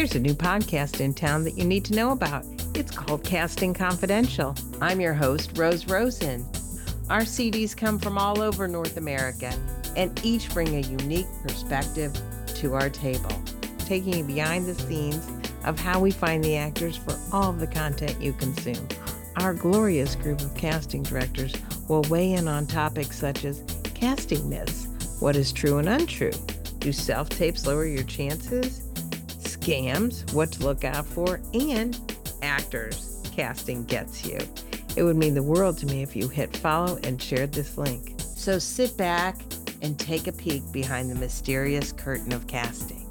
There's a new podcast in town that you need to know about. It's called Casting Confidential. I'm your host, Rose Rosen. Our CDs come from all over North America and each bring a unique perspective to our table, taking you behind the scenes of how we find the actors for all the content you consume. Our glorious group of casting directors will weigh in on topics such as casting myths, what is true and untrue, do self tapes lower your chances, scams, what to look out for, and actors casting gets you. It would mean the world to me if you hit follow and shared this link. So sit back and take a peek behind the mysterious curtain of casting.